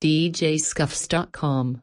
DJScuffs.com.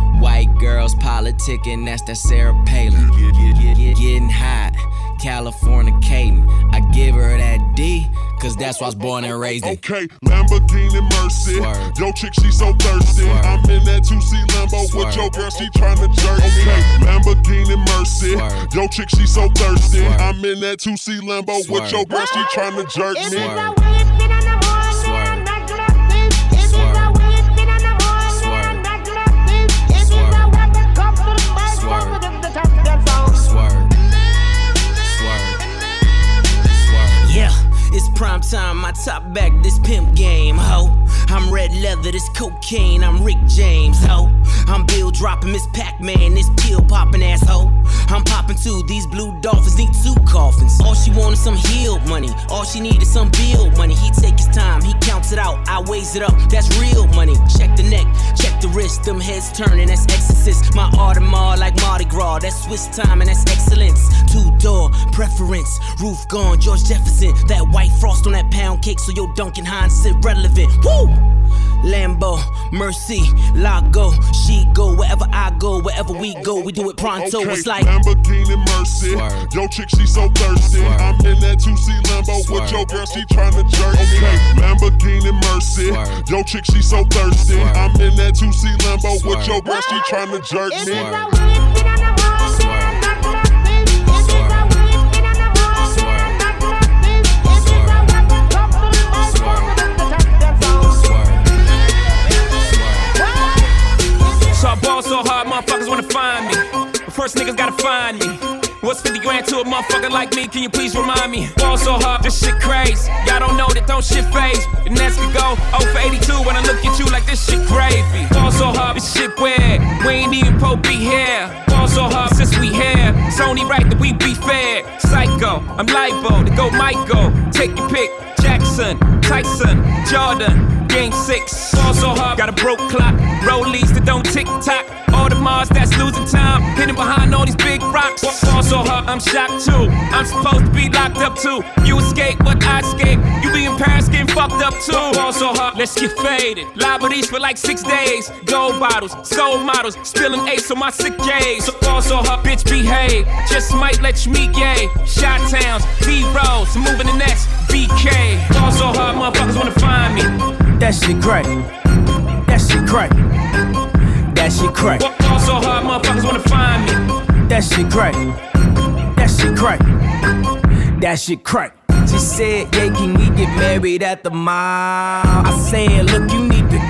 White girls politicking, that's that Sarah Palin. Getting hot, California Caden. I give her that D, cause that's why I was born and raised in. Okay, Lamborghini Mercy. Swerve. Yo, chick, she so thirsty. Swerve. I'm in that 2C Lambo with Swerve. your girl, she tryna jerk. Me. Okay, Lamborghini Mercy. Swerve. Yo, chick, she so thirsty. Swerve. I'm in that 2C Lambo with Swerve. your girl, she tryna jerk me. Prime time, I top back, this pimp game, ho. I'm red leather, this cocaine, I'm Rick James, ho. I'm dropping Miss Pac-Man, this pill popping asshole. I'm popping too, these blue dolphins need two coffins. All she want is some healed money, all she need is some bill money. He take his time, he counts it out, I weighs it up, that's real money. Check the neck, check the wrist, them heads turning, that's exorcist. My Audemars like Mardi Gras, that's Swiss time and that's excellence. Two door preference, roof gone, George Jefferson. That white frost on that pound cake, so your Duncan Hines sit relevant. Woo! Lambo, Mercy, Lago, she go wherever I go, wherever we go, we do it pronto. Okay, It's like Lamborghini Mercy. Swerve. Yo, chick, she so thirsty. Swerve. I'm in that 2C Lambo with Swerve. your girl, she tryna jerk me. Okay, Lamborghini Mercy. Swerve. Yo, chick, she so thirsty. Swerve. I'm in that 2C Lambo with Swerve. your girl, she tryna jerk me. Motherfuckers wanna find me. But first niggas gotta find me. What's 50 grand to a motherfucker like me? Can you please remind me? Ball so hard, this shit crazy. Y'all don't know that don't shit phase. And Nets could go 0 for 82 when I look at you like this shit gravy. Ball so hard, this shit weird. We ain't even po be here. Ball so hard since we here. It's only right that we be fair. Psycho, I'm libo to go Michael. Take your pick. Jackson, Tyson, Jordan, Game six. Ball so hard, got a broke clock. Rollies that don't tick tock. Audemars that's losing time. Hidden behind all these big rocks. Ball so hard, I'm shocked too. I'm supposed to be locked up too. You escape, but I escape. You be in Paris getting fucked up too. Ball so hard, let's get faded. Liberties for like six days. Gold bottles, soul models, spilling ace on my sick days. So ball so hard, bitch behave. Just might let you meet gay. Shot towns, B rolls, moving the next BK. Ball so hard, motherfuckers wanna find me. that shit crack. That shit crack. That shit crack. Ball so hard, motherfuckers wanna find me. That shit crack. That shit crack. That shit crack. She said, Yeah, can we get married at the mall? I said, Look, you need to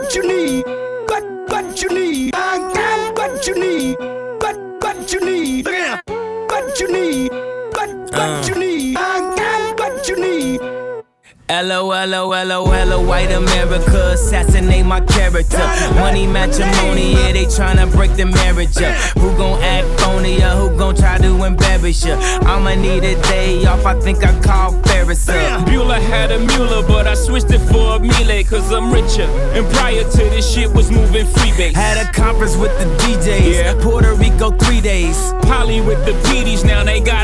What you need? What, what you need? I got what you need. What, what you need? Look at What you need? What, what you need? I got what you need. LOLOLOL, white America, assassinate my character. Money matrimony, yeah, they tryna break the marriage up. Who gon' act phony or who gon' try to embarrass ya? I'ma need a day off, I think I call Ferris up. Bueller had a Mueller, but I switched it for a Miele, cause I'm richer. And prior to this shit was moving freebase. Had a conference with the DJs, Yeah. Puerto Rico three days. Polly with the PDs, now they got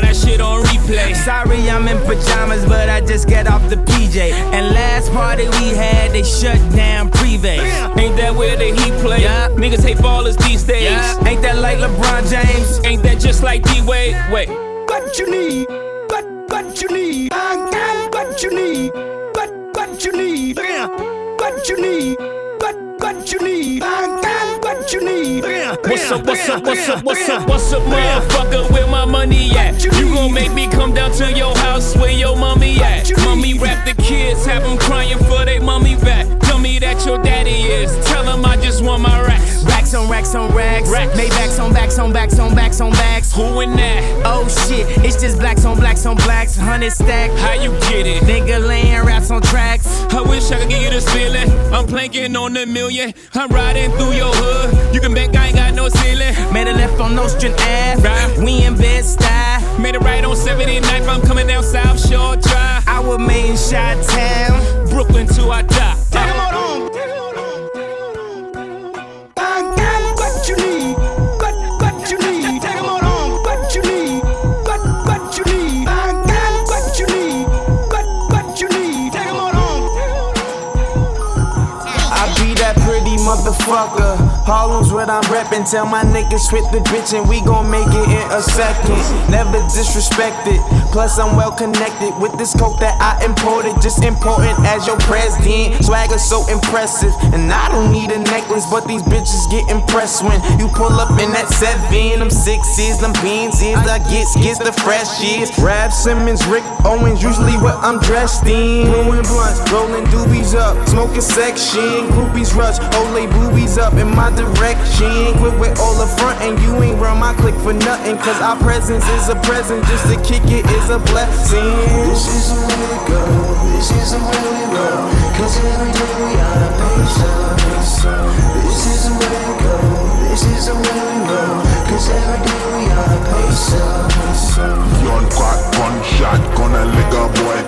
that shit on replay. Sorry, I'm in pajamas, but I just got off the PJ. And last party we had, they shut down Privé. Ain't that where the heat play? Yeah. Niggas hate ballers these days. Yeah. Ain't that like LeBron James? Ain't that just like D Wade? Wait. what you need, what what you need, I got what you need, what what you need, what you need, what what you need, I got what you need. What's up, what's up, what's up, what's up, what's up, motherfucker? Where my money at? You gon' make me come down to your house where your mommy at? Mommy rap the kids, have them crying for they mommy back. Tell me that your daddy is. Tell him I just want my racks. Racks on racks on racks. Racks. Maybachs on backs on backs on backs on backs. Who in that? Oh shit, it's just blacks on blacks on blacks. Hundred stack. How you get it? Nigga laying raps on tracks. I wish I could give you this feeling. I'm planking on a million. I'm riding through your hood. You can bet I ain't got no ceiling. Made a left on Nostrand Ave. Right. We in Bed-Stuy. Made it right on 79th. I'm coming down South Shore Drive. I was made in Shot Town. Brooklyn till I die. Motherfucker. Harlem's what I'm reppin'. Tell my niggas quit the bitch and we gon' make it in a second. Never disrespected. Plus I'm well connected with this coke that I imported. Just important as your president. Swagger so impressive. And I don't need a necklace, but these bitches get impressed when you pull up in that seven. Them sixes, them beans is. I get skits the freshies. Raf Simons, Rick Owens, usually what I'm dressed in. Blowing blunts, rolling doobies up, smoking section. Groupies rush, ole boobies up in my direction. Quit with all the front and you ain't run my click for nothing. Cause our presence is a present, just to kick it is a blessing. This is the way to go. This is the way we roll. Cause every day we gotta pace up. This is the way to go. This is the way we roll. Cause every day we gotta pace up. Gun crack, gunshot, gonna lick a boy.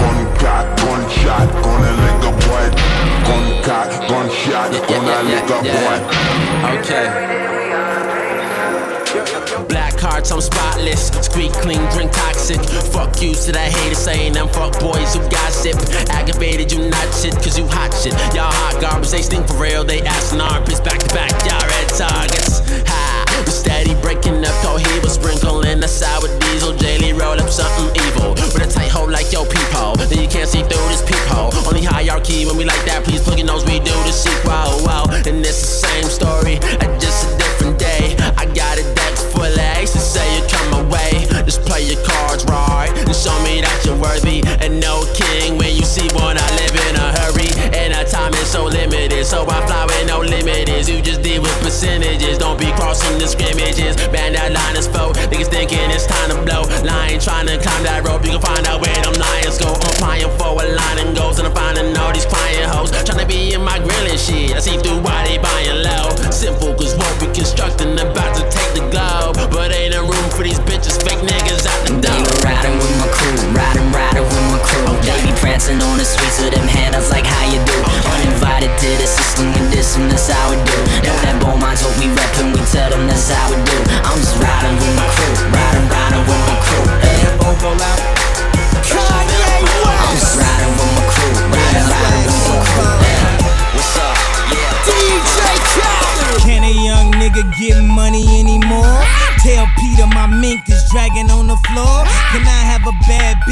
Gun cock, gunshot, gonna lick a boy. Gun cock, gunshot, gonna lick a boy. Okay. Hearts, I'm spotless. Squeak clean, drink toxic. Fuck you to that hater saying them fuck boys who gossip. Aggravated, you not shit, cause you hot shit. Y'all hot garbage, they stink for real. They assin' armpits back to back. Y'all red targets. Ha! We steady breaking up cohiba, sprinkling the sour diesel. Daily roll up something evil. With a tight hole like yo peephole. Then you can't see through this peephole. Only hierarchy when we like that. Please plug your nose, we do the sequel. Wow, wow, and it's the same story. at Just say you come my way. Just play your cards right and show me that you're worthy. And no king when you see one, I live in a hurry. And our time is so limited, so I fly with no limits. You just deal with percentages, don't be crossing the scrimmages. Man, that line is full. Niggas thinking it's time to blow. Lying, trying to climb that rope, you can find out where them lions go. I'm applying for a line and goes, and I'm finding all these crying hoes. Trying to be in my grill and shit. I see through why they buying low. Simple, cause what we constructing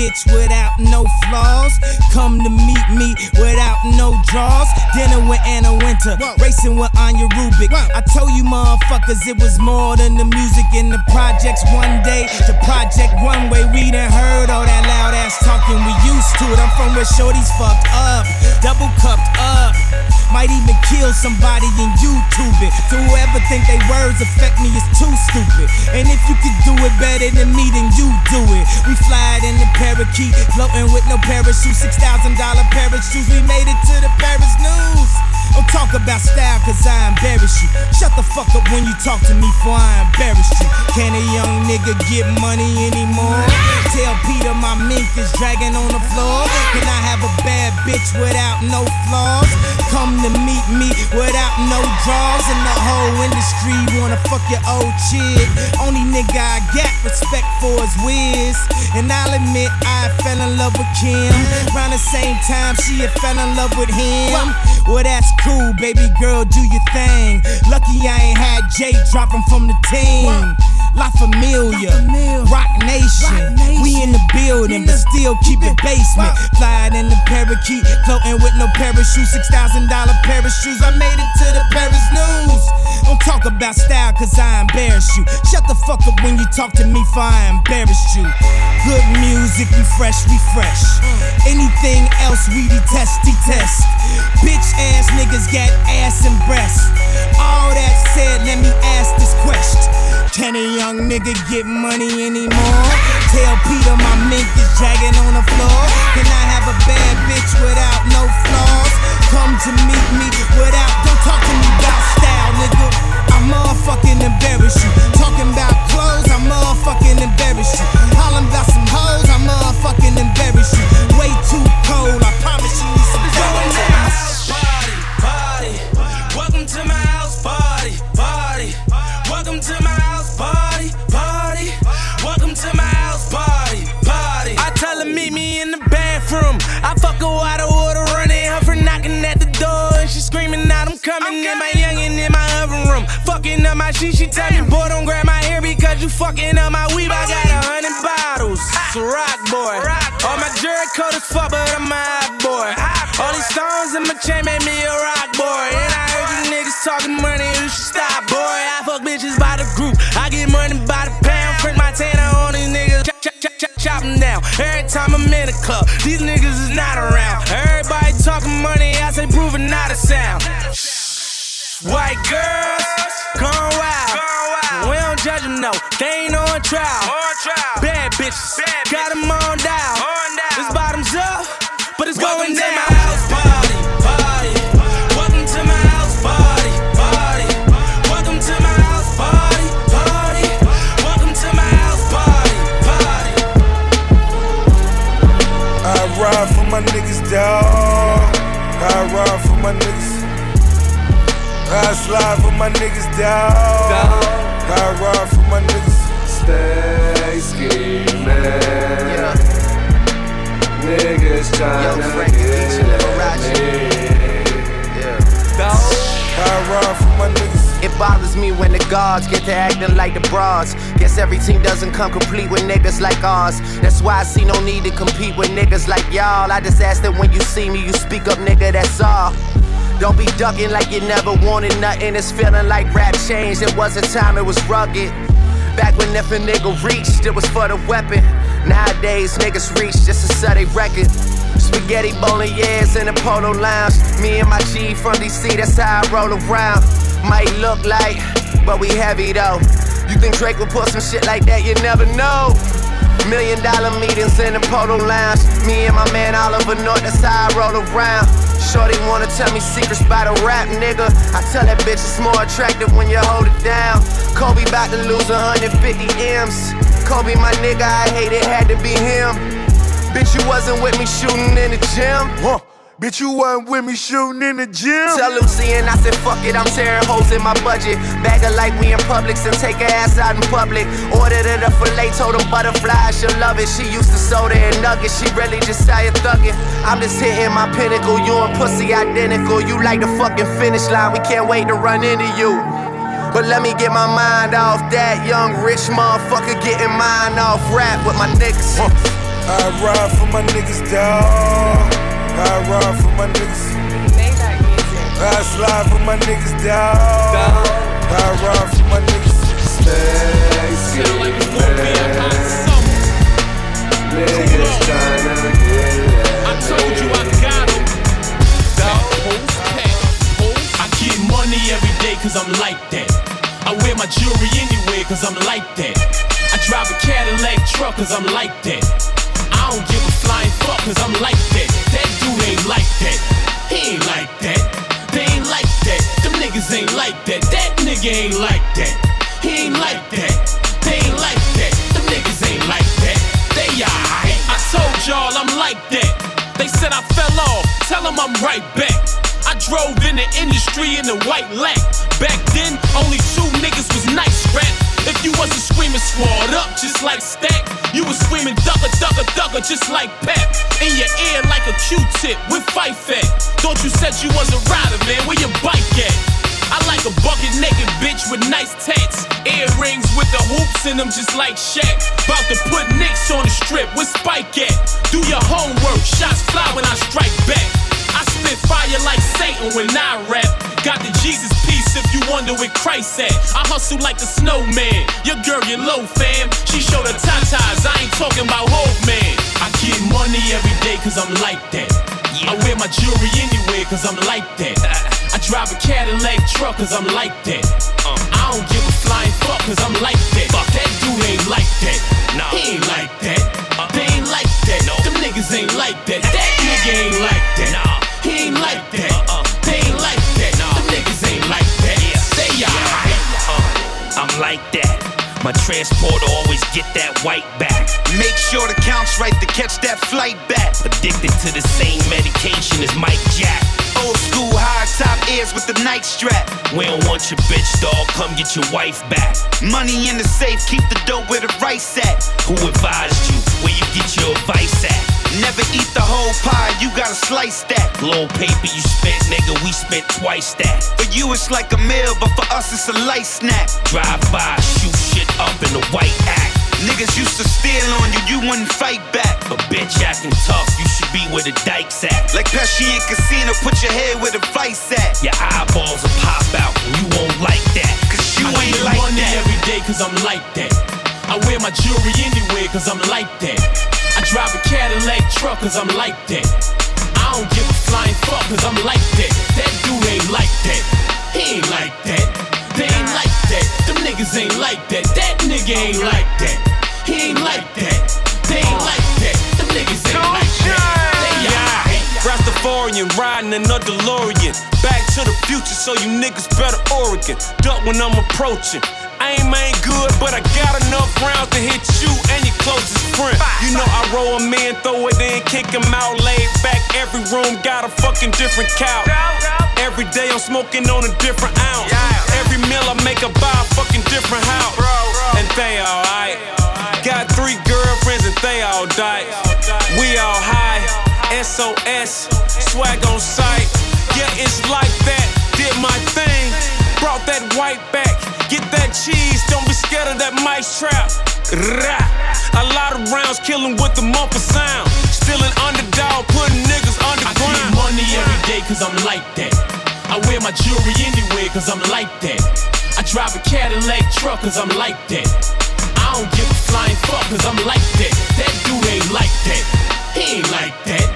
bitch without no flaws? Come to meet me without no draws. Dinner with Anna Wintour, racing with Anja Rubik. I told you motherfuckers it was more than the music in the projects one day. The project one way, we done heard all that loud ass talking. We used to it. I'm from where shorties fucked up, double cupped up. Might even kill somebody and YouTube it. To whoever think they words affect me is too stupid. And if you could do it better than me, then you do it. We fly in the parakeet, floating with no parachute. Six thousand dollar parachutes. We made it to the Paris news. Don't talk about style, cause I embarrass you. Shut the fuck up when you talk to me, for I embarrass you. Can a young nigga get money anymore? Tell Peter my mink is dragging on the floor. Can I have a bad bitch without no flaws? Come to meet me without no draws. And the whole industry wanna fuck your old chick. Only nigga I got respect for is Wiz. And I'll admit I fell in love with Kim. Around the same time she had fell in love with him. Well, that's cool, baby girl, do your thing. Lucky I ain't had Jay dropping from the team. La Familia, building, but still keep it basement. Flying in the parakeet, floating with no parachute. Six thousand dollar pair of shoes. I made it to the Paris news. Don't talk about style, cause I embarrass you. Shut the fuck up when you talk to me, for I embarrassed you. Good music, we fresh, we fresh. Anything else, we detest, detest. Bitch ass niggas got ass and breasts. All that said, let me ask this question. Can a young nigga get money anymore? Tell Peter my mink is dragging on the floor. Can I have a bad bitch without no flaws? Come to meet me without, don't talk to me about style, nigga. I motherfucking embarrass you. Talking about clothes, I motherfucking embarrass you. Hollering about some hoes, I motherfucking embarrass you. Way too cold, I promise you need some. Welcome to my fucking up my sheet. She tell me, boy, don't grab my hair because you fucking up my weave. I got a hundred bottles, it's a rock boy. All my jury coat is fuck, but I'm a hot boy. All these stones in my chain made me a rock boy. And I heard you niggas talking money, you should stop, boy. I fuck bitches by the group, I get money by the pound. Print my tanner on these niggas, chop, chop, chop, chop, chop 'em down. Every time I'm in the club, these niggas is not around. Everybody talking money, I say proving not a sound. White girls, gone wild. We don't judge them, no, they ain't on trial. Bad bitches, got them on down. This bottoms up, but it's going down. my house party, party. Welcome to my house party, party. Welcome to my house party, party. Welcome to my house party, party. I ride for my niggas, dawg. I slide for my niggas, dawg. I ride for my niggas. Stay scheming. Niggas tryna get I ride for my niggas. It bothers me when the guards get to acting like the bras. Guess every team doesn't come complete with niggas like ours. That's why I see no need to compete with niggas like y'all. I just ask that when you see me, you speak up, nigga, that's all. Don't be ducking like you never wanted nothing. It's feeling like rap changed. It was a time it was rugged. Back when if a nigga reached, it was for the weapon. Nowadays, niggas reach just to set a record. Spaghetti years in the polo lounge. Me and my G from DC, that's how I roll around. Might look like, but we heavy though. You think Drake would put some shit like that? You never know. Million dollar meetings in the polo lounge. Me and my man Oliver North, that's how I roll around. Shorty wanna tell me secrets about a rap nigga. I tell that bitch it's more attractive when you hold it down. Kobe about to lose 150 M's. Kobe, my nigga, I hate it, had to be him. Bitch, you wasn't with me shooting in the gym. Huh. Bitch, you wasn't with me shooting in the gym. Tell Lucy and I said, fuck it, I'm tearing holes in my budget. Bag her like we in Publix and take her ass out in public. Ordered her the filet, told her butterfly, she'll love it. She used to soda and nuggets, she really just tired thugging. I'm just hitting my pinnacle, you and pussy identical. You like the fucking finish line, we can't wait to run into you. But let me get my mind off that young rich motherfucker getting mine off rap with my niggas. I ride for my niggas, dawg. I ride for my niggas. I slide for my niggas, dawg. I ride for my niggas. Stay scheming. Niggas tryna get I told you I got 'em. That whole pack, whole, I get cause I'm like that. I wear my jewelry anywhere cause I'm like that. I drive a Cadillac truck cause I'm like that. I don't give a flying fuck cause I'm like that. That dude ain't like that. He ain't like that. They ain't like that. Them niggas ain't like that. That nigga ain't like that. He ain't like that. They ain't like that. Them niggas ain't like that. They alright. I told y'all I'm like that. They said I fell off. Tell them I'm right back. I drove in the industry in the white lack. Back then, only two niggas was nice scrap. If you wasn't screaming squad up just like Stack, you was screaming ducka ducka ducka just like Pep. In your ear like a Q-tip with at. Thought you said you was a rider, man. Where your bike at? I like a bucket naked bitch with nice tats. Earrings with the hoops in them just like Shaq. About to put Knicks on the strip with Spike at. Do your homework, shots fly when I strike back. I spit fire like Satan when I rap. Got the Jesus piece if you wonder where Christ at. I hustle like a snowman. Your girl, you low fam. She showed her tatas. I ain't talking about hope man. I get money every day cause I'm like that. I wear my jewelry anywhere cause I'm like that. I drive a Cadillac truck cause I'm like that. I don't give a flying fuck cause I'm like that. Fuck that dude ain't like that. Nah. He ain't like that. They ain't like that. Them niggas ain't like that. That nigga ain't like that. My transporter always get that white back. Make sure the count's right to catch that flight back. Addicted to the same medication as Mike Jack. Old school high top ears with the night strap. We don't want your bitch, dog. Come get your wife back. Money in the safe, keep the dough where the rice at. Who advised you? Where you get your advice at? Never eat the whole pie, you gotta slice that. Little paper you spent, nigga, we spent twice that. For you it's like a meal, but for us it's a light snack. Drive by, shoot shit up in a white act. Niggas used to steal on you, you wouldn't fight back. But bitch acting tough, you should be where the dikes at. Like Pesci in Casino, put your head where the vice at. Your eyeballs will pop out, and you won't like that. Cause you I ain't like money that. every day cause I'm like that. I wear my jewelry anywhere cause I'm like that. I drive a Cadillac truck cause I'm like that. I don't give a flying fuck cause I'm like that. That dude ain't like that. He ain't like that. They ain't like that. Them niggas ain't like that. That nigga ain't like that. He ain't like that. They ain't like that. Them niggas ain't like that. They. Rastafarian riding in a DeLorean. Back to the future, so you niggas better Oregon. Duck when I'm approaching. Aim ain't good, but I got enough rounds to hit you and your closest friend. You know I roll 'em in, throw it in, kick 'em out, laid back. Every room got a fucking different couch. Every day I'm smoking on a different ounce. Every meal I make, I buy a fucking different house. And they alright. Got three girlfriends and they all died. We all high. SOS, swag on sight. It's like that. Did my thing. Brought that white back. Get that cheese. Don't be scared of that mice trap. Rah. A lot of rounds killing with the mumper sound. Still an underdog, putting niggas underground. I get money every day cause I'm like that. I wear my jewelry anywhere cause I'm like that. I drive a Cadillac truck cause I'm like that. I don't give a flying fuck cause I'm like that. That dude ain't like that. He ain't like that.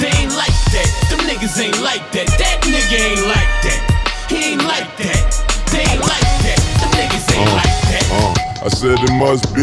They ain't like that. Them niggas ain't like that. That nigga ain't like that. He ain't like that. They ain't like that. Them niggas ain't like that. Uh, I said it must be,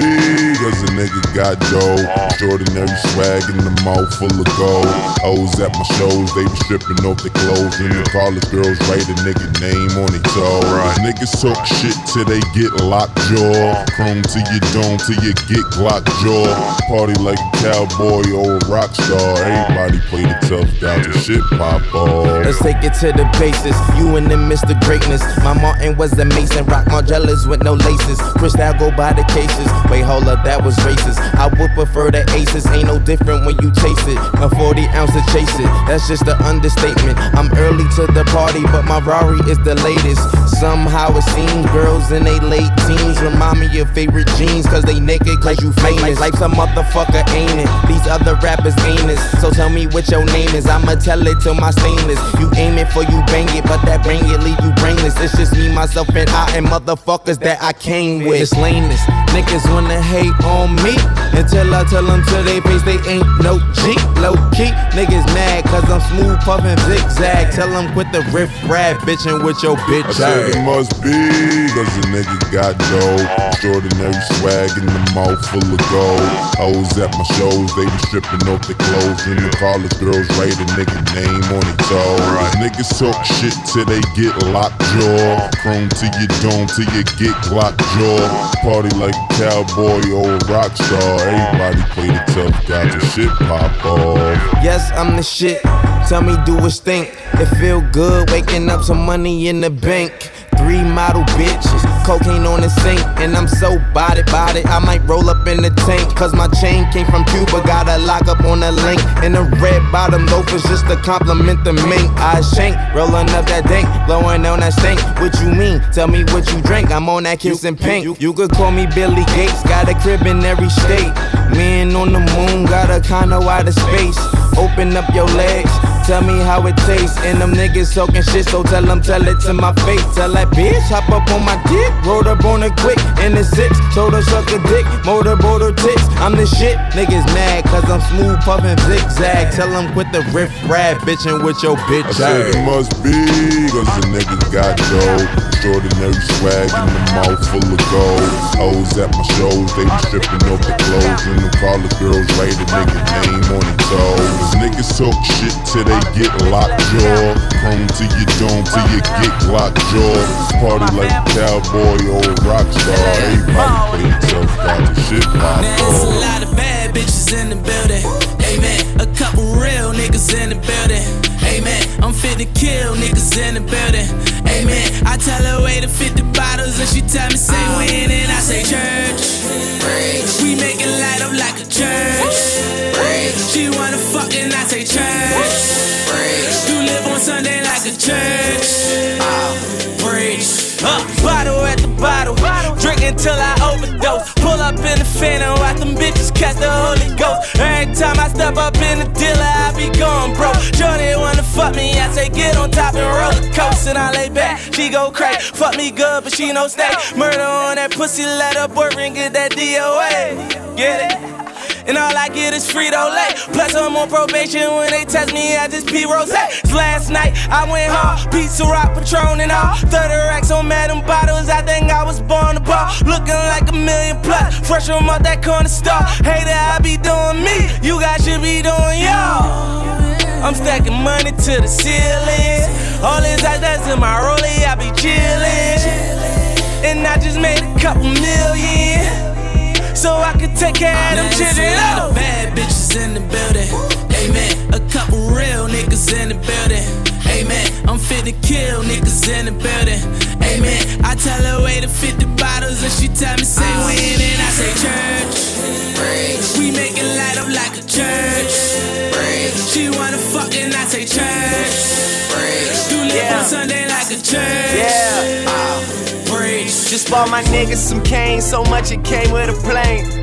cause a nigga got dough. Extraordinary swag in the mouth full of gold. Hoes at my shows, they be stripping off their clothes. And the college girls write a nigga name on their toe. Niggas talk shit till they get locked jaw. Chrome to your dome till you get Glock jaw. Party like a cowboy or a rock star. Everybody play the tough guy till shit pop off. Let's take it to the basis. You and them Mr. Greatness. My Martin was the Mason. Rock Margielas with no laces. Crystal go by the cases. Wait, hold up, that was racist. I would prefer the aces. Ain't no different when you chase it. A 40 ounce to chase it. That's just an understatement. I'm early to the party, but my Rari is the latest. Somehow it seems girls in they late teens remind me of favorite jeans. Cause they naked, cause you famous. Life's a motherfucker, ain't it? These other rappers ain't it. So tell me what your name is. I'ma tell it to my stainless. You aim it for you bang it, but that bang it leave you brainless. It's just me, myself, and I, and motherfuckers that I came with. This lane honest. Niggas wanna hate on me until I tell them to they face they ain't no G. Low key, niggas mad cause I'm smooth puffin' zigzag. Tell them quit the riff rap bitchin' with your bitch I said it must be, cause the nigga got dough. Extraordinary swag in the mouth full of gold. Hoes at my shows, they be stripping off their clothes. And the college girls write a nigga name on their toes. Niggas talk shit till they get locked jaw. Chrome to your dome till you get locked jaw. Party like a cowboy or a rock star. Everybody play the tough guy till shit pop off. Yes, I'm the shit. Tell me, do it stink? It feel good waking up some money in the bank. Three model bitches, cocaine on the sink, and I'm so body body. I might roll up in the tank, cause my chain came from Cuba. Got a lock up on the link, and the red bottom loafers just to compliment the mink. I shank, rolling up that dank, blowing on that stank. What you mean? Tell me what you drink. I'm on that kissing pink. You, you could call me Billy Gates, got a crib in every state. Man on the moon, got a condo out of space. Open up your legs. Tell me how it tastes. And them niggas talking shit, so tell them, tell it to my face. Tell that bitch, hop up on my dick. Rolled up on it quick in the six. Told her suck a dick, motorboat her tits. I'm the shit. Niggas mad, cause I'm smooth puffin' zigzag. Tell them quit the riff rap, bitchin' with your bitch I said it must be, cause the niggas got dough. Extraordinary swag in the mouth full of gold. Hoes at my shows, they be stripping off the clothes. And the college girls write a nigga name on their toes. Niggas talk shit till they get locked jaw. Chrome to your dome till you get Glock jaw. Party like a cowboy or a rock star. Everybody play the tough guy till shit pop Now it's a lot of bad bitches in the building. Amen. A couple real niggas in the building. Amen. I'm fit to kill niggas in the building. Amen. I tell her way to 50 bottles and she tell me say when and I say church. We make it light up like church. She wanna fuck and I say church. You live on Sunday like a church. Preach. Uh, bottle at the bottle. Drink until I overdose. Pull up in the phantom, watch them bitches catch the Holy Ghost. Every time I step up in the dealer, I be going broke. Johnny wanna fuck me, I say get on top and roller coast. And I lay back, she go crack. Fuck me good, but she no stay. Murder on that pussy, let her boyfriend get that DOA. Get it? And all I get is Frito Lay. Plus, I'm on probation when they test me, I just pee rose. Last night, I went hard. Pizza rock, Patron, and all. 30 racks on Madam Bottles. I think I was born to ball. Looking like a million plus. Fresh from out that corner store. Hater, I be doing me. You guys should be doing y'all. I'm stacking money to the ceiling. All this ice that's in my rollie, I be chillin'. And I just made a couple million. So I can take care of them children. Oh. Bad bitches in the building. Amen. A couple real niggas in the building. Amen. I'm fit to kill niggas in the building. Amen. I tell her way to 50 bottles and she tell me say when and I say church. We make it light up like a church. She wanna fuck and I say church. You live on Sunday like a church. Yeah. Just bought my niggas some cane, so much it came with a plane.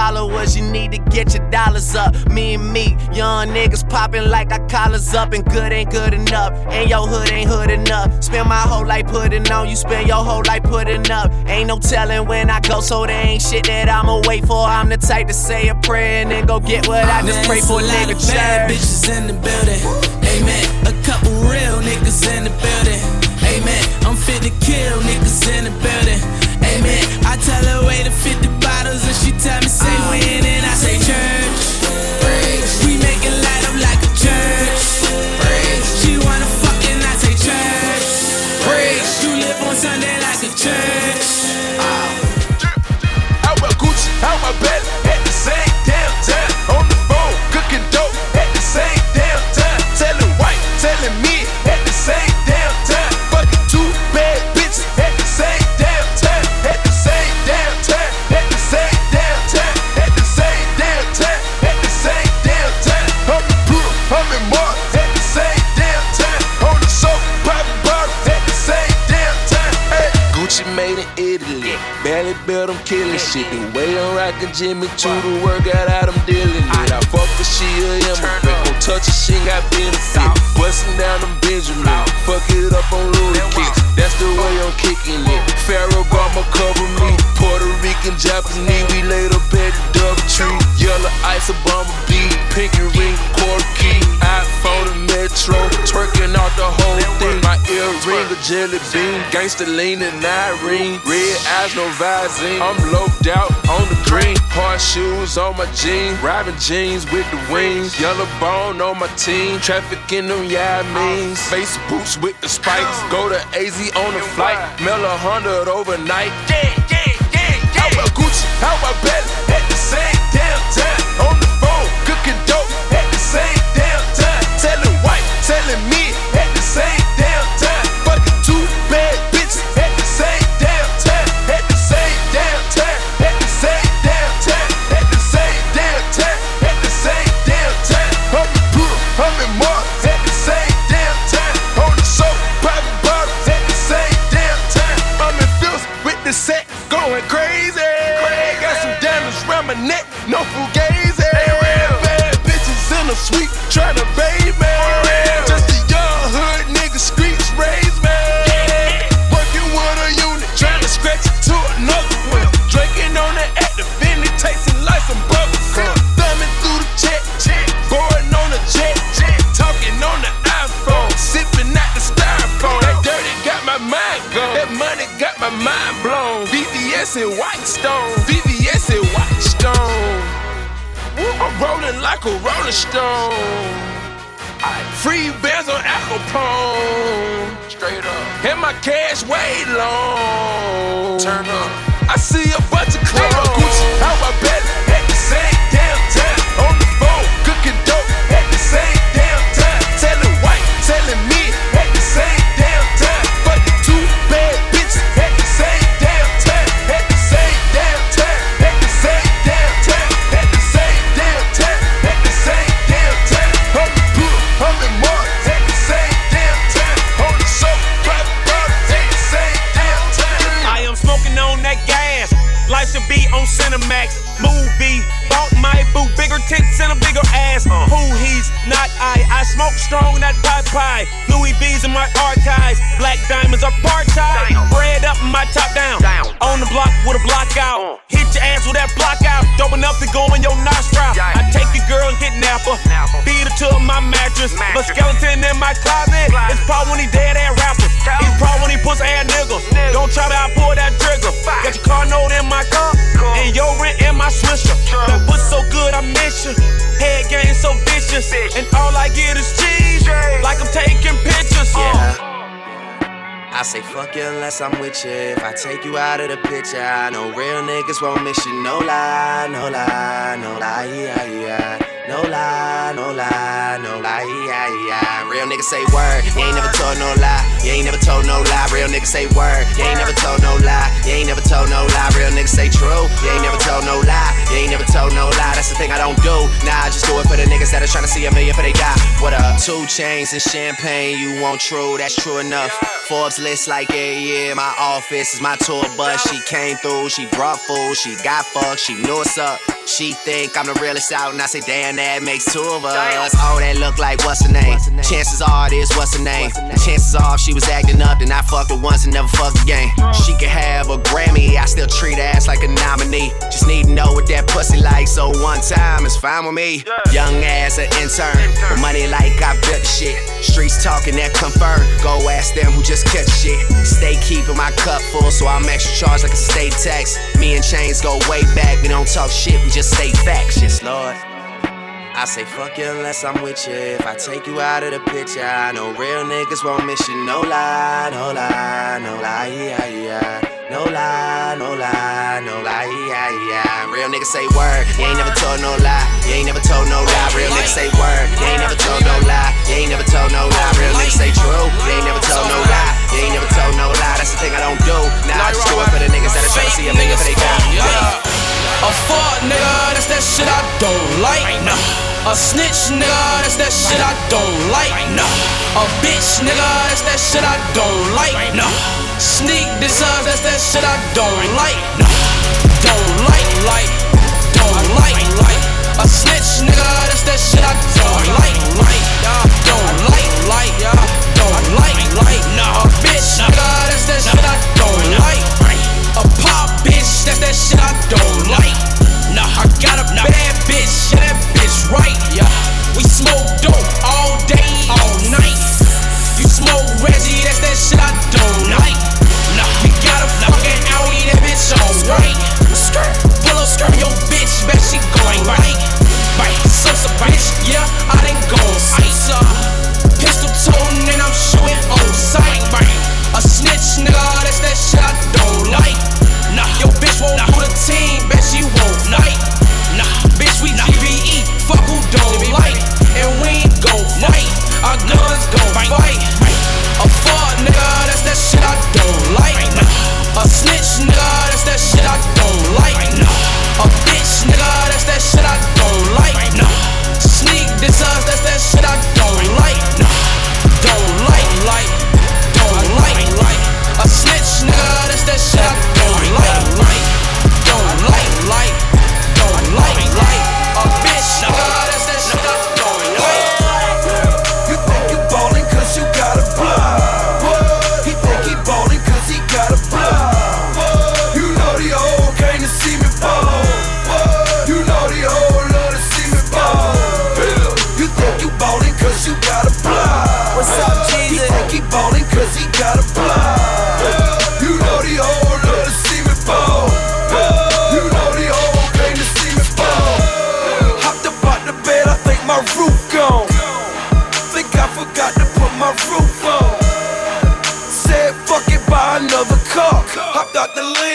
followers, you need to get your dollars up. Me and me, young niggas popping like our collars up, and good ain't good enough. And your hood ain't hood enough. Spend my whole life putting on, you spend your whole life putting up. Ain't no telling when I go, so there ain't shit that I'ma wait for. I'm the type to say a prayer and then go get what I just pray for, nigga. Bad Church. bitches in the building. Amen. A couple real niggas in the building. Amen. I'm fit to kill niggas in the building. Amen. I tell her way to 50 bottles and she tell me say when and I say church. In Italy. Barely built, I'm killing shit. The way I'm rockin' Jimmy to the workout out, I'm dealing it. I fuck her, she a immigrant. Don't touch her, she ain't got benefit. Bustin' down them Benjamin. Fuck it up on Louis kicks. That's the way I'm kicking it. Ferragamo cover me. Puerto Rican, Japanese, we laid up at the double tree. Yellow ice, a bummer beat. Pinky ring, quarter key. iPhone and Metro. Twerking out the thing. Earring, a jelly bean. Gangsta lean and Irene. Red eyes, no Visine. I'm loped out on the green. Horseshoes on my jeans. Robbing jeans with the wings. Yellow bone on my team. Trafficking them, yeah, I mean. Face boots with the spikes. Go to AZ on the flight. Mail a hundred overnight. Yeah, yeah, yeah, yeah. How about Gucci? How about Belly? At the same damn time. On the phone, cooking dope. At the same damn time. Telling white, telling me. VVS and White Stone, VVS and White Stone. Woo, I'm rolling like a rolling stone. Free bands on Al Capone. Straight up. And my cash way long. Turn up. I see a bunch of clones. How about Gucci? How about Belly? At the same damn time. On the phone, cooking dope. At the same damn time. Telling white, telling be on Cinemax. Movie. Bought my boo. Bigger tits and a bigger ass. Who he's not I. I smoke strong, that pie pie. Louis V's in my archives. Black diamonds are part time. Bread up my top down. On the block with a block out. Hit your ass with that block out. Dope enough to go in your nostril. I take your girl and kidnap her. Beat her to my mattress. But skeleton in my closet. It's probably when he dead ass rappers. He's probably when he puts ass niggas. Nigga. Don't try to pull that trigger. Got your car note in my car. And your rent in my swisher. That pussy so good, I miss. Head game so vicious. And all I get is cheese. Like I'm taking pictures. Uh. Yeah. I say fuck you unless I'm with you. If I take you out of the picture, I know real niggas won't miss you. No lie, no lie, no lie, yeah, yeah. No lie, no lie, no lie, yeah, yeah. Real niggas say word, you ain't never told no lie. You ain't never told no lie. Real niggas say word, you ain't never told no lie. You ain't never told no lie. Real niggas say true, you ain't never That's the thing I don't do. Nah, I just do it for the niggas that are trying to see a million for they die. What up? Two chains and champagne, you want true, that's true enough. Forbes list like yeah, yeah. My office is my tour bus. She came through, she brought food, she got fucked, she knew what's up. She think I'm the realest out, and I say, damn, that makes two of us. Oh, that look like what's her name? Chances are it is what's her name. Chances are if she was acting up, then I fucked her once and never fucked again. She could have a Grammy, I still treat her ass like a nominee. Just need to know what that pussy like, so one time is fine with me. Young ass an intern, with money like I built the shit. Streets talking that confirm. Go ask them who just catch shit. Stay keeping my cup full, so I'm extra charged like a state tax. Me and Chains go way back. We don't talk shit, we just say facts. Yes, Lord. I say fuck you unless I'm with you. If I take you out of the picture, I know real niggas won't miss you. No lie, no lie, no lie, yeah, yeah. No lie, no lie, no lie, yeah, yeah. Real niggas say word, you ain't never told no lie. You ain't never told no lie. Real niggas say word, you ain't never told no lie. You ain't never told no lie. Real niggas say true, you ain't never told no lie. You ain't never told no lie. That's the thing I don't do. Nah, I just do it for the niggas that are trying to see a nigga for they got. A fuck nigga, that's that shit I don't like. A A snitch, nigga, that's that shit I don't like. A bitch, nigga, that's that shit I don't like. Sneak up, that's that shit I don't like. Don't like, like, don't like, like. A snitch, nigga, that's that shit I don't like, like. Don't like, like, don't like, like. A bitch, nigga, that's that shit I don't like.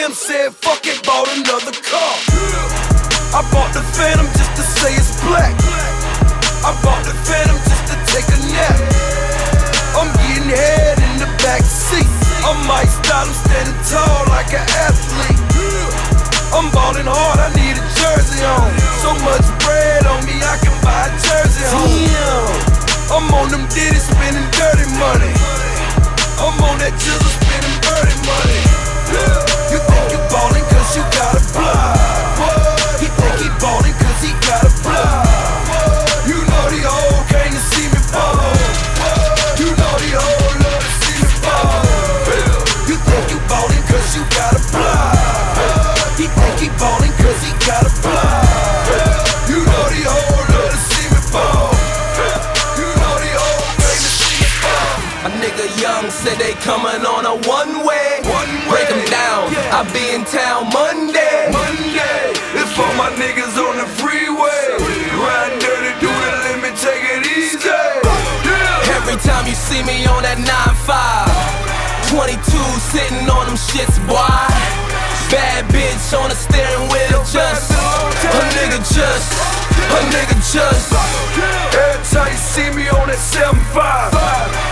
Limb, said fuck it, bought another car. I bought the Phantom just to say it's black. I bought the Phantom just to take a nap. I'm getting head in the back seat. I'm iced out, I'm standing tall like an athlete. I'm ballin' hard, I need a jersey on. So much bread on me, I can buy a jersey home. I'm on them ditty spending dirty money. I'm on that jizzle spending dirty money. You think you ballin' cause you got a block. He think he ballin' cause he got a block. You know the old came to see me ball. You know the old love to see me ball. You think you ballin' cause you got a block. He think he ballin' cause he got a block. You know the old love to see me ball. You know the old came to see me ball. A nigga young said they coming on a one way. Break them down. I be in town Monday. Monday, it's for my niggas on the freeway. Ride dirty, do the limit, take it easy. Every time you see me on that 9-5 22 sitting on them shits, boy Bad bitch on the steering wheel, just A nigga just, a nigga just Every time you see me on that 7-5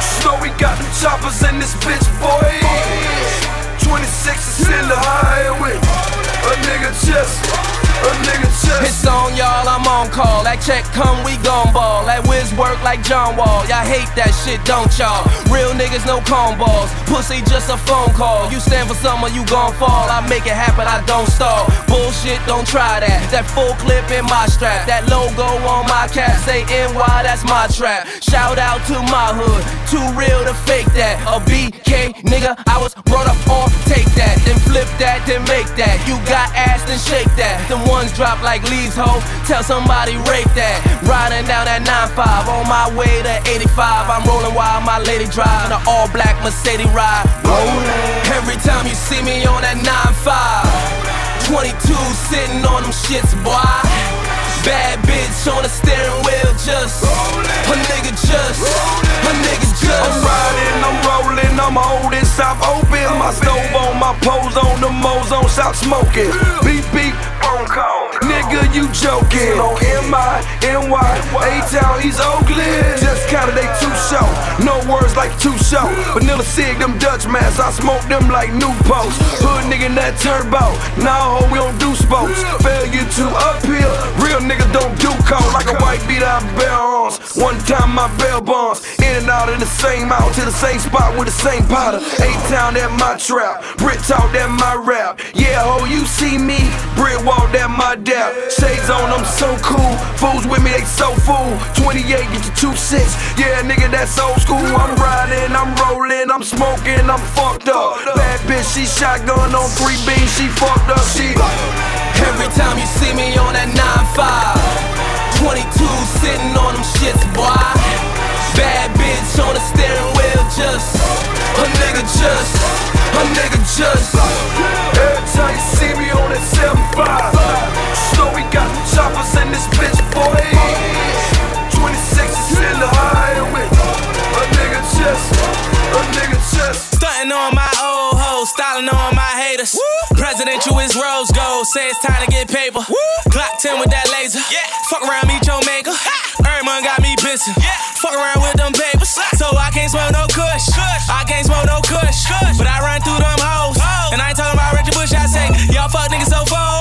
Snow we got them choppers in this bitch, boy 26 is in the highway A nigga chest. a nigga just It's on y'all, I'm on call. That check come, we gon' ball. That whiz work like John Wall. Y'all hate that shit, don't y'all? Real niggas, no cone balls. Pussy, just a phone call. You stand for something, you gon' fall. I make it happen, I don't stall. Bullshit, don't try that. That full clip in my strap. That logo on my cap, say NY, that's my trap. Shout out to my hood, too real to fake that. A BK nigga, I was brought up on take that, then flip that, then make that. You got ass, then shake that. Them ones drop like leaves, ho. Tell somebody rape that. Riding down that 9-5 on my way to 85. I'm rolling while my lady drive an all black Mercedes ride. Rolling. Every time you see me on that 9-5, 22 sitting on them shits, boy. Bad bitch on the steering wheel, just a nigga, just a nigga, just. I'm riding, I'm rolling, I'm holding, stop open. My stove on, my pose on, the mo's on, stop smoking. Beep beep, phone call. Nigga nigga, you joking. On MI, NY, A-Town, he's Oakland. Just kinda they too show. No words like too show. Vanilla Sig, them Dutch mans, I smoke them like new posts. Hood nigga in that turbo. Nah, ho, we don't do spokes. Failure to uphill. Real niggas don't do cold like a white beat out bell arms. One time my bell bonds. In and out in the same out to the same spot with the same potter. A-Town at my trap. Brit talk that my rap. Yeah, ho, you see me. Brit walk that my doubt. Shades on, I'm so cool. Fools with me, they so fool. 28, get the 2 6. Yeah, nigga, that's old school. I'm riding, I'm rolling, I'm smoking, I'm fucked up. Bad bitch, she shotgun on three beans, she fucked up. She every time you see me on that 9 5, 22 sitting on them shits, boy. Bad bitch on the steering wheel, just a nigga, just a nigga, just. Every time you see me on that 7 5. Say it's time to get paper. Glock 10 with that laser. Yeah. Fuck around, meet your maker. Erman got me busy. Fuck around with them papers. So I can't smoke no kush. I can't smoke no kush. But I run through them hoes. And I ain't talking about Reggie Bush, I say, y'all fuck niggas so full.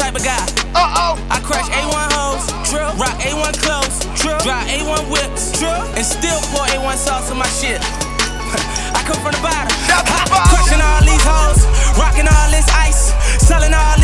Type of guy. Uh oh. I crash A1 hoes, true. Rock A1 clothes, true. Drive A1 whips, true. And still pour A1 sauce on my shit. I come from the bottom. Crushing all these hoes, rocking all this ice, selling all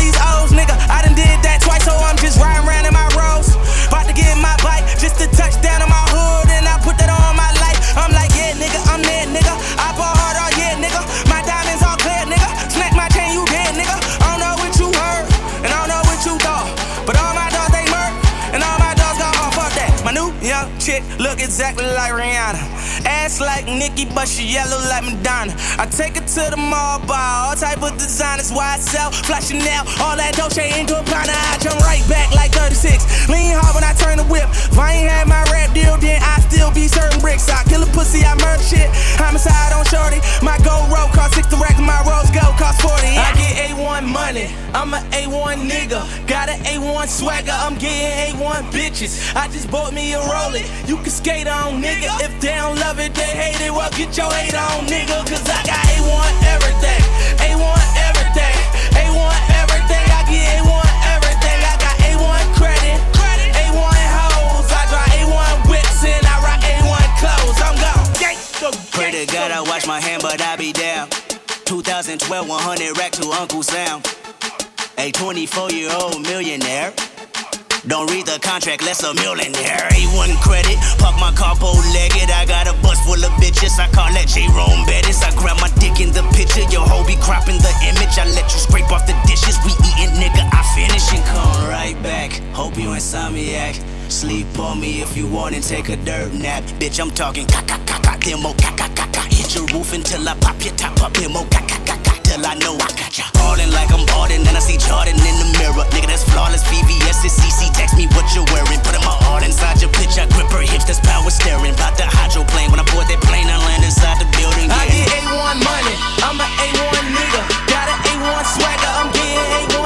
young chick look exactly like Rihanna. Ass like Nicki, but she yellow like Madonna. I take her to the mall, buy all type of designers, why I sell, flash Chanel, all that Dolce into a pound. I jump right back like 36. Lean hard when I turn the whip. If I ain't had my rap deal, then I still be certain bricks. I kill a pussy, I murder shit. Homicide on shorty. My gold rope cost 60 racks, my rose gold cost 40. I get A1 money, I'm a A1 nigga. Got an A1 swagger, I'm getting A1 bitches. I just bought me a Rolex. You can skate on, nigga. If they don't love it, they hate it. Well, get your hate on, nigga. Cause I got A1 everything. A1 everything. A1 everything. I get A1 everything. I got A1 credit. A1 hoes. I drive A1 whips and I rock A1 clothes. I'm gone. Pray to God I wash my hand, but I be down. 2012, 100 rack to Uncle Sam. A 24 year old millionaire. Don't read the contract, less a millionaire. A1 credit, park my car bow legged. I got a bus full of bitches. I call that Jerome Bettis. I grab my dick in the picture. Your hoe be cropping the image. I let you scrape off the dishes. We eating, nigga. I finish and come right back. Hope you insomniac. Sleep on me if you want and take a dirt nap. Bitch, I'm talking caca caca demo caca caca. Hit your roof until I pop your top up demo caca caca. Till I know I got ya. Ballin' like I'm ballin', then I see Jordan in the mirror. Nigga, that's flawless. VVS is CC. Text me what you're wearing. Put my heart inside your bitch. I grip her hips. That's power staring. About the hydroplane. When I board that plane, I land inside the building. I Yeah. get A1 money, I'm an A1 nigga. Got an A1 swagger, I'm getting A1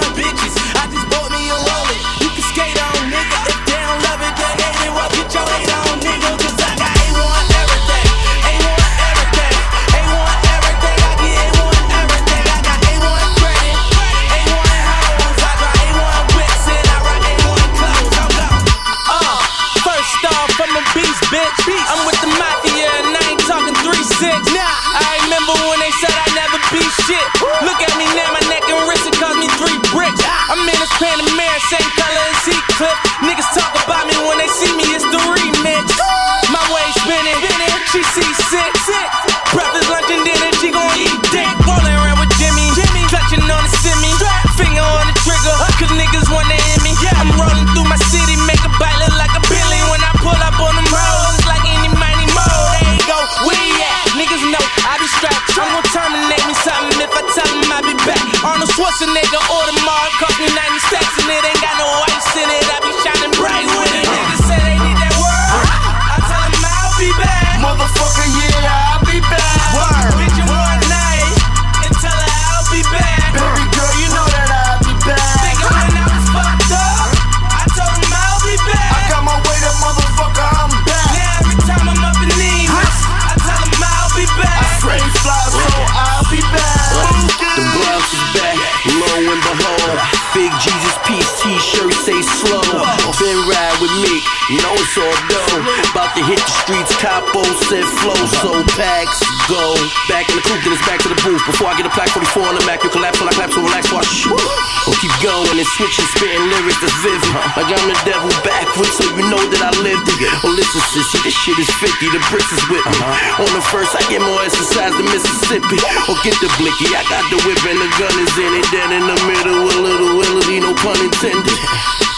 About to hit the streets, capo said flow, so packs go. Back in the coupe, then it's back to the booth. Before I get a plaque 44 on the Mac, you collapse when I clap, so relax watch. Or keep going and switching, spitting lyrics that's vivid. Like I'm the devil backwards, so you know that I lived it. Oh, listen, sissy, this shit is 50, the bricks is with me. Uh-huh. On the first, I get more exercise than Mississippi. Or get the blicky, I got the whip and the gun is in it. Then in the middle, a little Willoughby, no pun intended.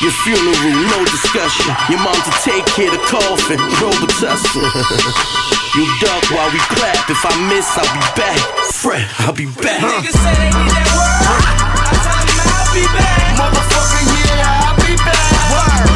Your funeral, no discussion. Your mom to take care of the coffin, Robitussin. you duck while we clap. If I miss, I'll be back. Fred, I'll be back. Niggas say they need that word. I tell them I'll be back. Motherfucker, yeah, I'll be back. Word.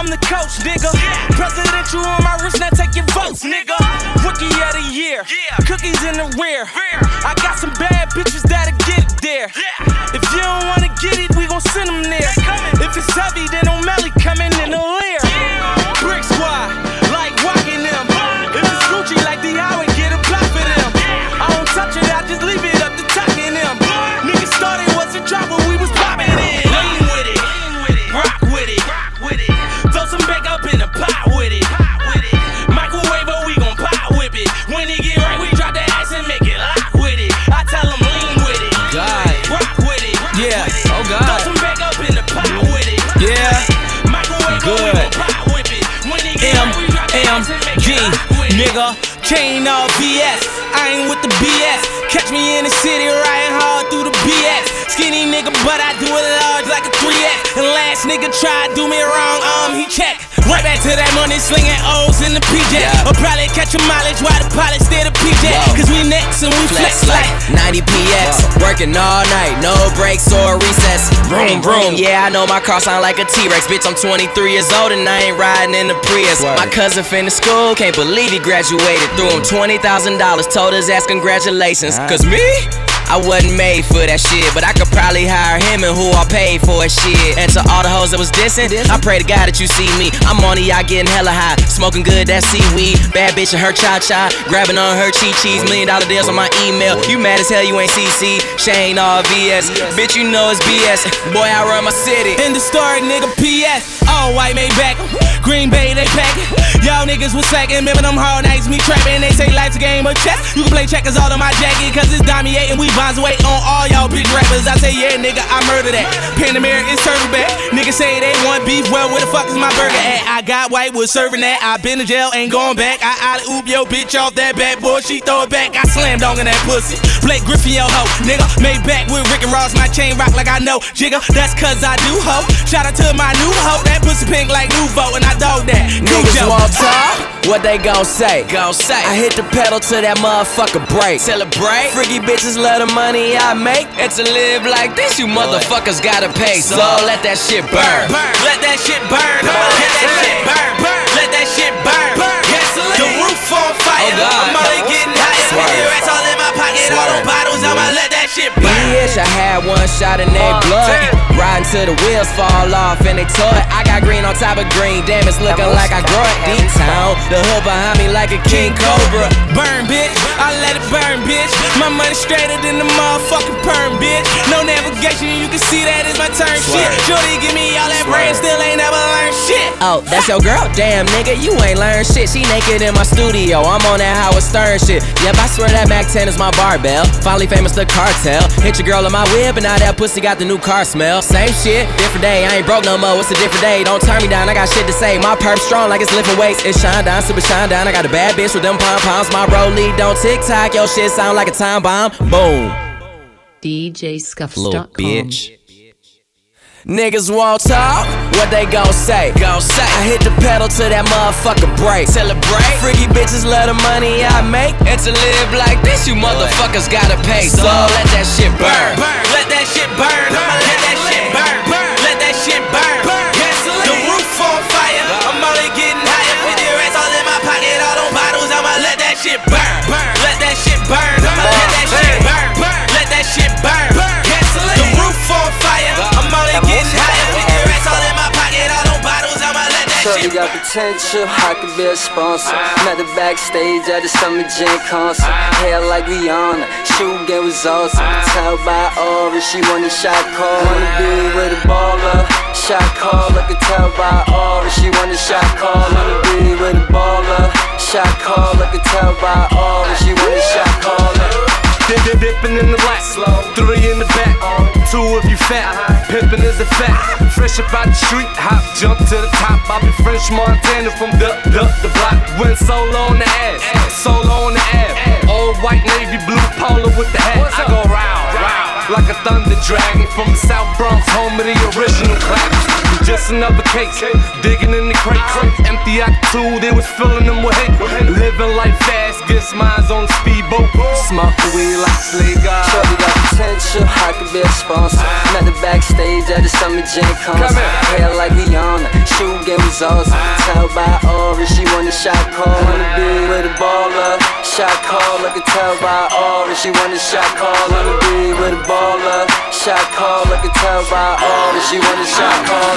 I'm the coach, nigga. Presidential on my wrist, now take your votes, nigga. Rookie of the year, cookies in the rear. I got some bad bitches nigga. Chain all BS. I ain't with the BS. Catch me in the city riding hard through the BS. Skinny nigga, but I do it large like a 3X. And last nigga tried do me wrong, um, he checked. Right back to that money slinging O's in the PJ. Or probably catch a mileage while the pilot stay the PJ. Cause we next and we flex, Flex like 90 PX. Working all night, no breaks or recess. Vroom, vroom. Yeah, I know my car sound like a T Rex. Bitch, I'm 23 years old and I ain't riding in the Prius. My cousin finished school, can't believe he graduated. Threw him $20,000, told his ass congratulations. Cause me? I wasn't made for that shit, but I could probably hire him and who I paid for his shit. And to all the hoes that was dissing, I pray to God that you see me. I'm on the yacht getting hella high, smoking good, that seaweed. Bad bitch and her cha cha, grabbing on her chi chis. Million dollar deals on my email. You mad as hell, you ain't CC. Shane all VS. Bitch, you know it's BS. Boy, I run my city. In the story, nigga, PS. All white Maybach. Green Bay, they pack it. Y'all niggas was slacking. Remember them hard nights, me trapping. They say life's a game of chess. You can play checkers all on my jacket, cause it's and we bonds weight on all y'all bitch rappers. I say, yeah, nigga, I murder that. Panamera is serving back. Niggas say they want beef. Well, where the fuck is my burger at? I got white, was serving that. I been to jail, ain't going back. I alley oop yo bitch off that bad boy. She throw it back. I slam dong in that pussy. Blake Griffin, yo ho. Nigga, Maybach with Rick and Ross. My chain rock like I know. Jigga, that's cause I do ho. Shout out to my new hoe. That pussy pink like Nouveau, and I dog that. Niggas won't talk. What they gon' say? Gon' say. I hit the pedal to that motherfucker break. Celebrate. Freaky bitches love the money I make. And to live like this, you motherfuckers gotta pay. So let that shit burn. Let that shit burn. Let that shit burn. Let that shit burn. The roof on oh, fire. Oh, God. I'm only getting. Swerve. Fifty all in my pocket. All Swerve. them bottles. I'ma let that shit burn. Bitch, I had one shot in their blood. Riding till the wheels fall off and they toy. I got green on top of green, damn, it's looking like I grow up deep town. The hood behind me like a king cobra. Burn, bitch. I let it burn, bitch. My money straighter than the motherfucking perm, bitch. No navigation, you can see that is my turn shit. Shorty give me all that brain, still ain't never learned shit. Oh, that's your girl? Damn, nigga, you ain't learned shit. She naked in my studio. I'm on that Howard Stern shit. Yep, I swear that Mac 10 is my barbell. Finally famous the cartel. Hit your girl in my whip, and now that pussy got the new car smell. Same shit, different day. I ain't broke no more. It's a different day. Don't turn me down. I got shit to say. My perp strong like it's lifting weights. It's shine down, super shine down. I got a bad bitch with them pom poms. My rollie don't tick tock. Your shit sound like a time bomb. Boom. DJ Scuffs. Little bitch. Niggas won't talk, what they gon' say? Gon' say. I hit the pedal to that motherfucker break. Celebrate. Freaky bitches love the money I make. And to live like this, you motherfuckers gotta pay. So let that shit burn. Let that shit burn. I'ma let that shit burn. Let that shit burn. The roof on fire. I'm only getting higher. 50 racks all in my pocket. All them bottles. I'ma let that shit burn. Let that shit burn. I'ma let that shit burn. Shit got potential, I could be a sponsor. Met her backstage at the Summer Jam concert. Hair like Rihanna, shoe game was awesome. Tell by Aura, she want a shot call. Wanna be with a baller, shot call. I could tell by Aura, she want a shot call. Wanna be with a baller, shot call. I could tell by Aura, she want a shot call. Dip, dip, dipping in the black, Slow. three in the back, two if you fat. Pimping is a fact. Fresh up out the street, hop, jump to the top. I be French Montana from the the the block. Went solo on the ass, solo on the ab. Old white navy blue polo with the hat. I go round, round like a thunder dragon from the South Bronx, home of the original claps. Just another case, digging in the crates. Empty out two, they was filling them with hate. Living life fast, gets mines on the speedboat. Smoke the weed like Slay God. Shorty got potential, I could be a sponsor. Met her backstage at the Summer Jam concert. Hair like Rihanna, shoe game was awesome. Tell by Aura, she want a shot call. Wanna be with a baller, shot call. I could tell by Aura, she want a shot call. Wanna be with a baller, shot call. I could tell by Aura, she want a shot call.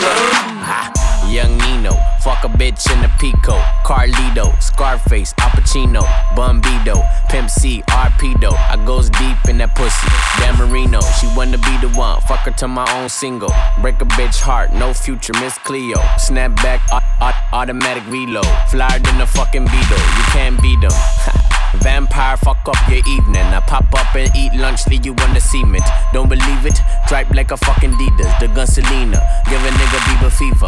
Young Nino, fuck a bitch in a Pico. Carlito, Scarface, Al Pacino, Bumbido, Pimp C, Arpedo. I goes deep in that pussy. Dan Marino, she wanna be the one. Fuck her to my own single. Break a bitch heart, no future, Miss Cleo. Snap back, au- au- automatic reload. Flyer than a fucking Beetle, you can't beat them. Vampire, fuck up your evening. I pop up and eat lunch, leave you on the cement. Don't believe it? Dripe like a fucking Adidas. The gun Selena, give a nigga Bieber fever.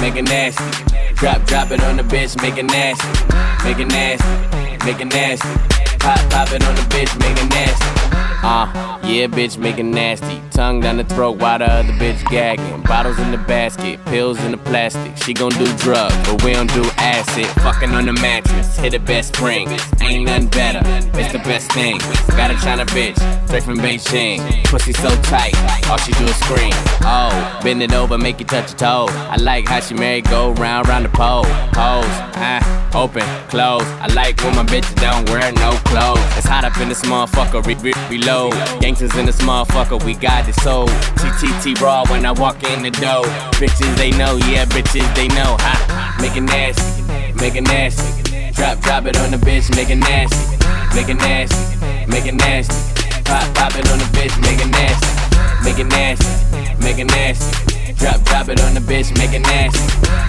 make it nasty. Drop, drop it on the bitch, make it nasty, make it nasty, make it nasty. Pop, pop it on the bitch, make it nasty. Uh, yeah, bitch, make it nasty. Tongue down the throat while the other bitch gagging. Bottles in the basket, pills in the plastic. She gon' do drugs, but we don't do acid. Fucking on the mattress, hit the best spring. Ain't nothing better, it's the best thing. Got a China bitch, straight from Beijing. Pussy so tight, all she do is scream. Oh, bend it over, make you touch your toe. I like how she married, go round, round the pole. Pose, ah, open, close. I like when my bitches don't wear no clothes. It's hot up in this motherfucker, re- re-. Gangsters in this motherfucker, we got this soul. TTT raw when I walk in the door. Bitches they know, yeah, bitches they know. Ha, make it nasty, make it nasty. Drop, drop it on the bitch, make it nasty, make it nasty, make it nasty. Pop, pop it on the bitch, make it nasty, make it nasty, make it nasty. Drop, drop it on the bitch, make it nasty,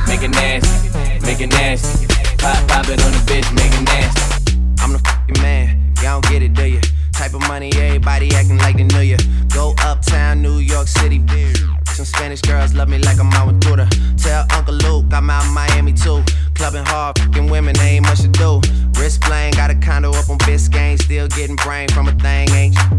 make it nasty, make it nasty. Pop, pop it on the bitch, make it nasty. I'm the fucking man, y'all don't get it, do you? Type of money, everybody acting like they knew you. Go uptown, New York City, Some Spanish girls love me like I'm out with. Tell Uncle Luke I'm out in Miami too. Clubbing hard, fucking women, ain't much to do. Wrist playing, got a condo up on Biscayne. Still getting brain from a thing, ain't.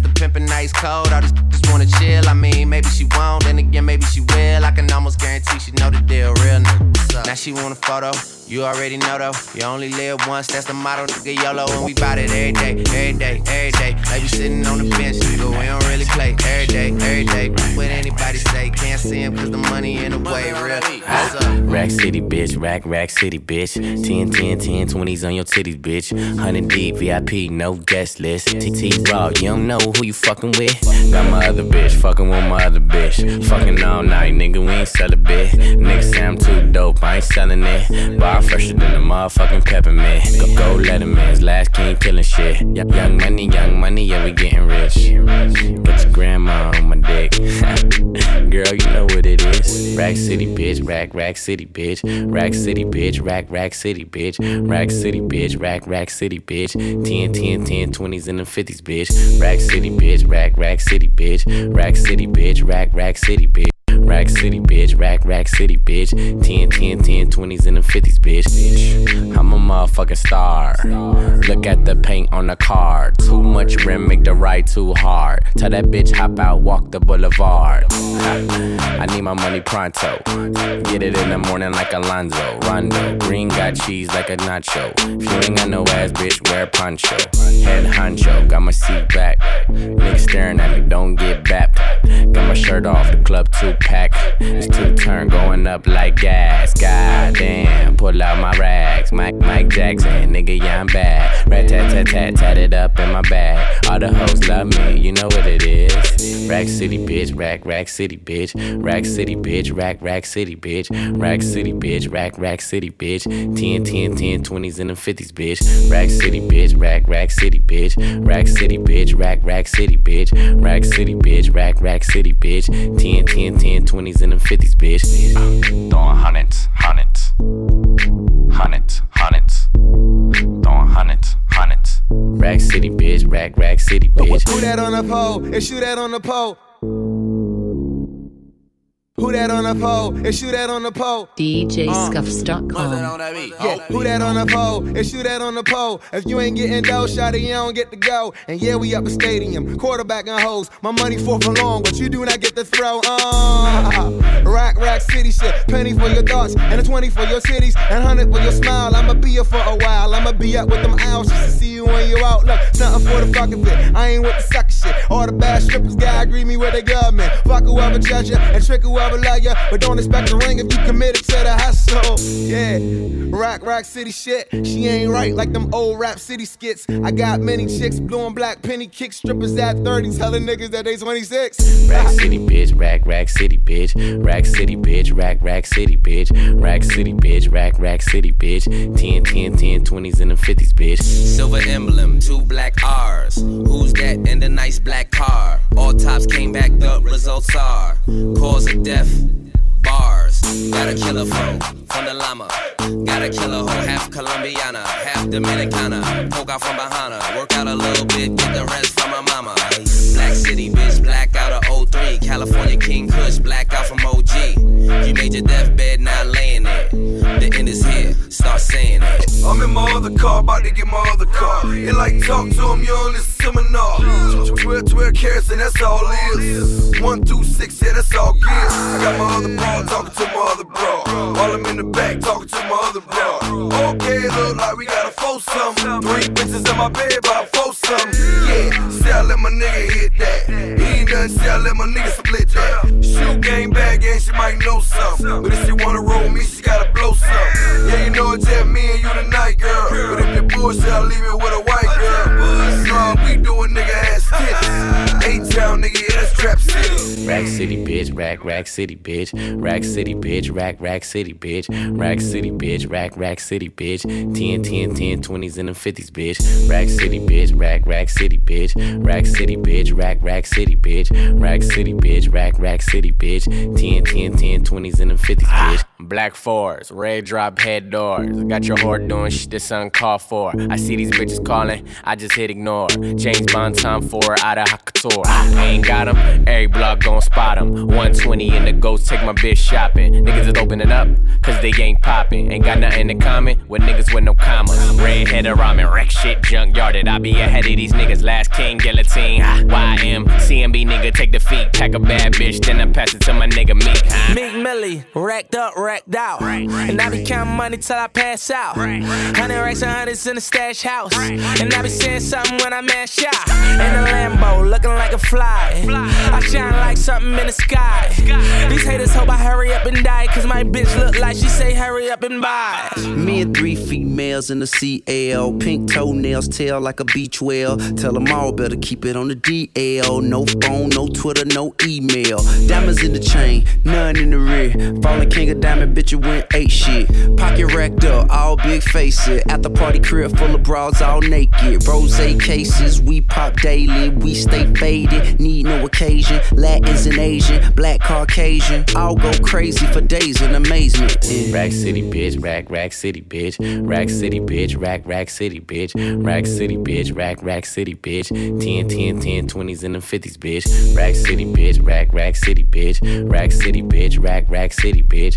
the pimpin' nice cold. All these just wanna chill. I mean, maybe she won't, then again, maybe she will. I can almost guarantee she know the deal, real nigga. Now she want a photo. You already know though, you only live once, that's the motto, nigga YOLO, and we bout it every day, every day, every day. Like we sitting on the bench, but we don't really play every day, every day. What anybody say, can't see him cause the money in the way, real. What's up? Rack City, bitch. Rack, rack city, bitch. 10, 10, 10, 20s on your titties, bitch. 100 deep, VIP, no guest list. TT Raw, you don't know who you fucking with. Got my other bitch, fucking with my other bitch. Fucking all night, nigga, we ain't sell a bit. Nigga say I'm too dope, I ain't selling it. Bar fresher than a motherfucking peppermint. Go, go Letterman's last king killing shit. Young money, young money, yeah, we getting rich. Got your grandma on my dick. Girl, you know what it is. Rack City, bitch. Rack, rack city, bitch. Rack City, bitch. Rack, rack city, bitch. Rack City, bitch. Rack, rack city, bitch. 10, 10, 10, 20s and the 50s, bitch. Rack City, bitch. Rack, rack city, bitch. Rack City, bitch. Rack, rack city, bitch. Rack City, bitch. Rack, rack city, bitch. 10, 10, 10, 20s and the 50s, bitch. Bitch, I'm a motherfucking star. Look at the paint on the car. Too much rim, make the ride too hard. Tell that bitch hop out, walk the boulevard. I need my money pronto. Get it in the morning like Alonzo. Rondo. Green got cheese like a nacho. If you ain't got no ass, bitch, wear poncho. Head honcho, got my seat back. Niggas staring at me, don't get bapped. Got my shirt off, the club two pack. It's two turn going up like gas. God damn, pull out my rags. Mike, Mike Jackson, nigga, yeah, I'm bad. Rat tat tat tat, tat it up in my bag. All the hoes love me, you know what it is. Rack City, bitch, rack, rack city, bitch. Rack City, bitch, rack, rack city, bitch. Rack City, bitch, rack, rack city, bitch. 10, 10, 10, 20s and the 50s, bitch. Rack City, bitch, rack, rack city, bitch. Rack City, bitch, rack, rack city, bitch. Rack City, bitch, rack, rack city, bitch. 10, 10, 10, 20s and the 50s, bitch. Throwing hundreds, hundreds. Hundreds, hundreds. Throwing hundreds, hundreds. Rack City, bitch, rack, rack city, bitch. Who that on the pole? And shoot that on the pole. Who that on the pole? And shoot that on the pole. DJScuffs.com. Yeah, who that on the pole? And shoot that on the pole. If you ain't getting dough, shot it, you don't get to go. And yeah, we up a stadium, quarterback and hoes. My money fourth and long, but you do not get to throw. Uh, rack, rack, city shit. Penny for your thoughts, and a 20 for your cities, and 100 for your smile. I'ma be here for a while. I'ma be up with them owls just to see you when you out. Look, something for the fucking fit. I ain't with the sucker shit. All the bad strippers gotta agree me with their government. Fuck whoever judge ya and trick whoever love ya. But don't expect a ring if you committed to the hustle. Yeah, rock, rock city shit. She ain't right like them old rap city skits. I got many chicks, blue and black penny kick strippers at 30, telling niggas that they 26. Rack City, bitch, rack, rack city, bitch. Rack City, bitch, rack, rack city, bitch. Rack City, bitch, rack, rack city, bitch. 10, 10, 10, 20s and the 50s, bitch. Silver emblem, two black R's. Who's that in the nice black car? All tops came back, the results are cause of death. Bars, gotta kill a foe from the llama. Gotta kill a hoe, half Colombiana, half Dominicana. Poke out from behind her, work out a little bit, get the rest from my mama. City, bitch, black out of 03. California King Kush, black out from OG. You made your deathbed, now laying there. The end is here, start saying it. I'm in my other car, about to get my other car. It like talk to him, you on this seminar. 12, 12 carats, and that's all it is. One through six, yeah, that's all good. I got my other bra talking to my other bra. While I'm in the back talking to my other bra. Okay, look like we got a foursome. Three bitches in my bed, about foursome. Yeah, I let my nigga hit that. He ain't done, I let my nigga split that. Shoot game bag, and she might know something. But if she wanna roll me, she gotta blow something. Yeah, you know it's just me and you tonight, girl. But if you bullshit, I'll leave it with a white girl. Nah, we doing nigga ass tits. A-town nigga, that's Trap City. Rack City, bitch, rack, rack city, bitch. Rack City, bitch, rack, rack city, bitch. Rack City, bitch, rack, rack city, bitch. 10, 10, 10, 20s and the 50s, bitch. Rack City, bitch, rack, rack city, bitch. Rack City, bitch, rack, rack city, bitch. Rack City, bitch, rack, rack city, bitch. 10, 10, 10, 20s and the 50s, bitch. Black fours, red drop head doors. Got your whore doing shit this uncalled for. I see these bitches calling, I just hit ignore. James Bond time for out of couture. I ain't got 'em, every block gon' spot 'em. 120 in the ghost, take my bitch shopping. Niggas is opening up, cause they ain't popping. Ain't got nothing to comment with niggas with no commas. Red headed ramen, wreck shit, junkyarded. I be ahead of these niggas, last king, guillotine. YM, CMB nigga, take the feet. Pack a bad bitch, then I pass it to my nigga Meek. Meek Millie, racked up, racked out. and I be counting money till I pass out. Hundred racks and hundreds in the stash house. And I be saying something when I mash out. In a Lambo, looking like a fly. I shine like something in the sky. These haters hope I hurry up and die. Cause my bitch look like she say hurry up and buy. Me and three females in the CL. Pink toenails, tail like a beach whale. Tell them all better keep it on the DL. No phone, no Twitter, no email. Diamonds in the chain, none in the rear. Falling king of bitch, you went eight shit. Pocket racked up, all big faces. At the party crib full of bras, all naked. Rose cases, we pop daily. We stay faded, need no occasion. Latins and Asian, black Caucasian. I'll go crazy for days in amazement. Yeah. Rack City, bitch, rack, rack city, bitch. Rack City, bitch, rack, rack city, bitch. Rack City, bitch, rack, rack city, bitch. 10, 10, 10, 20s and the 50s, bitch. Rack City, bitch, rack, rack city, bitch. Rack City, bitch, rack, rack city, bitch.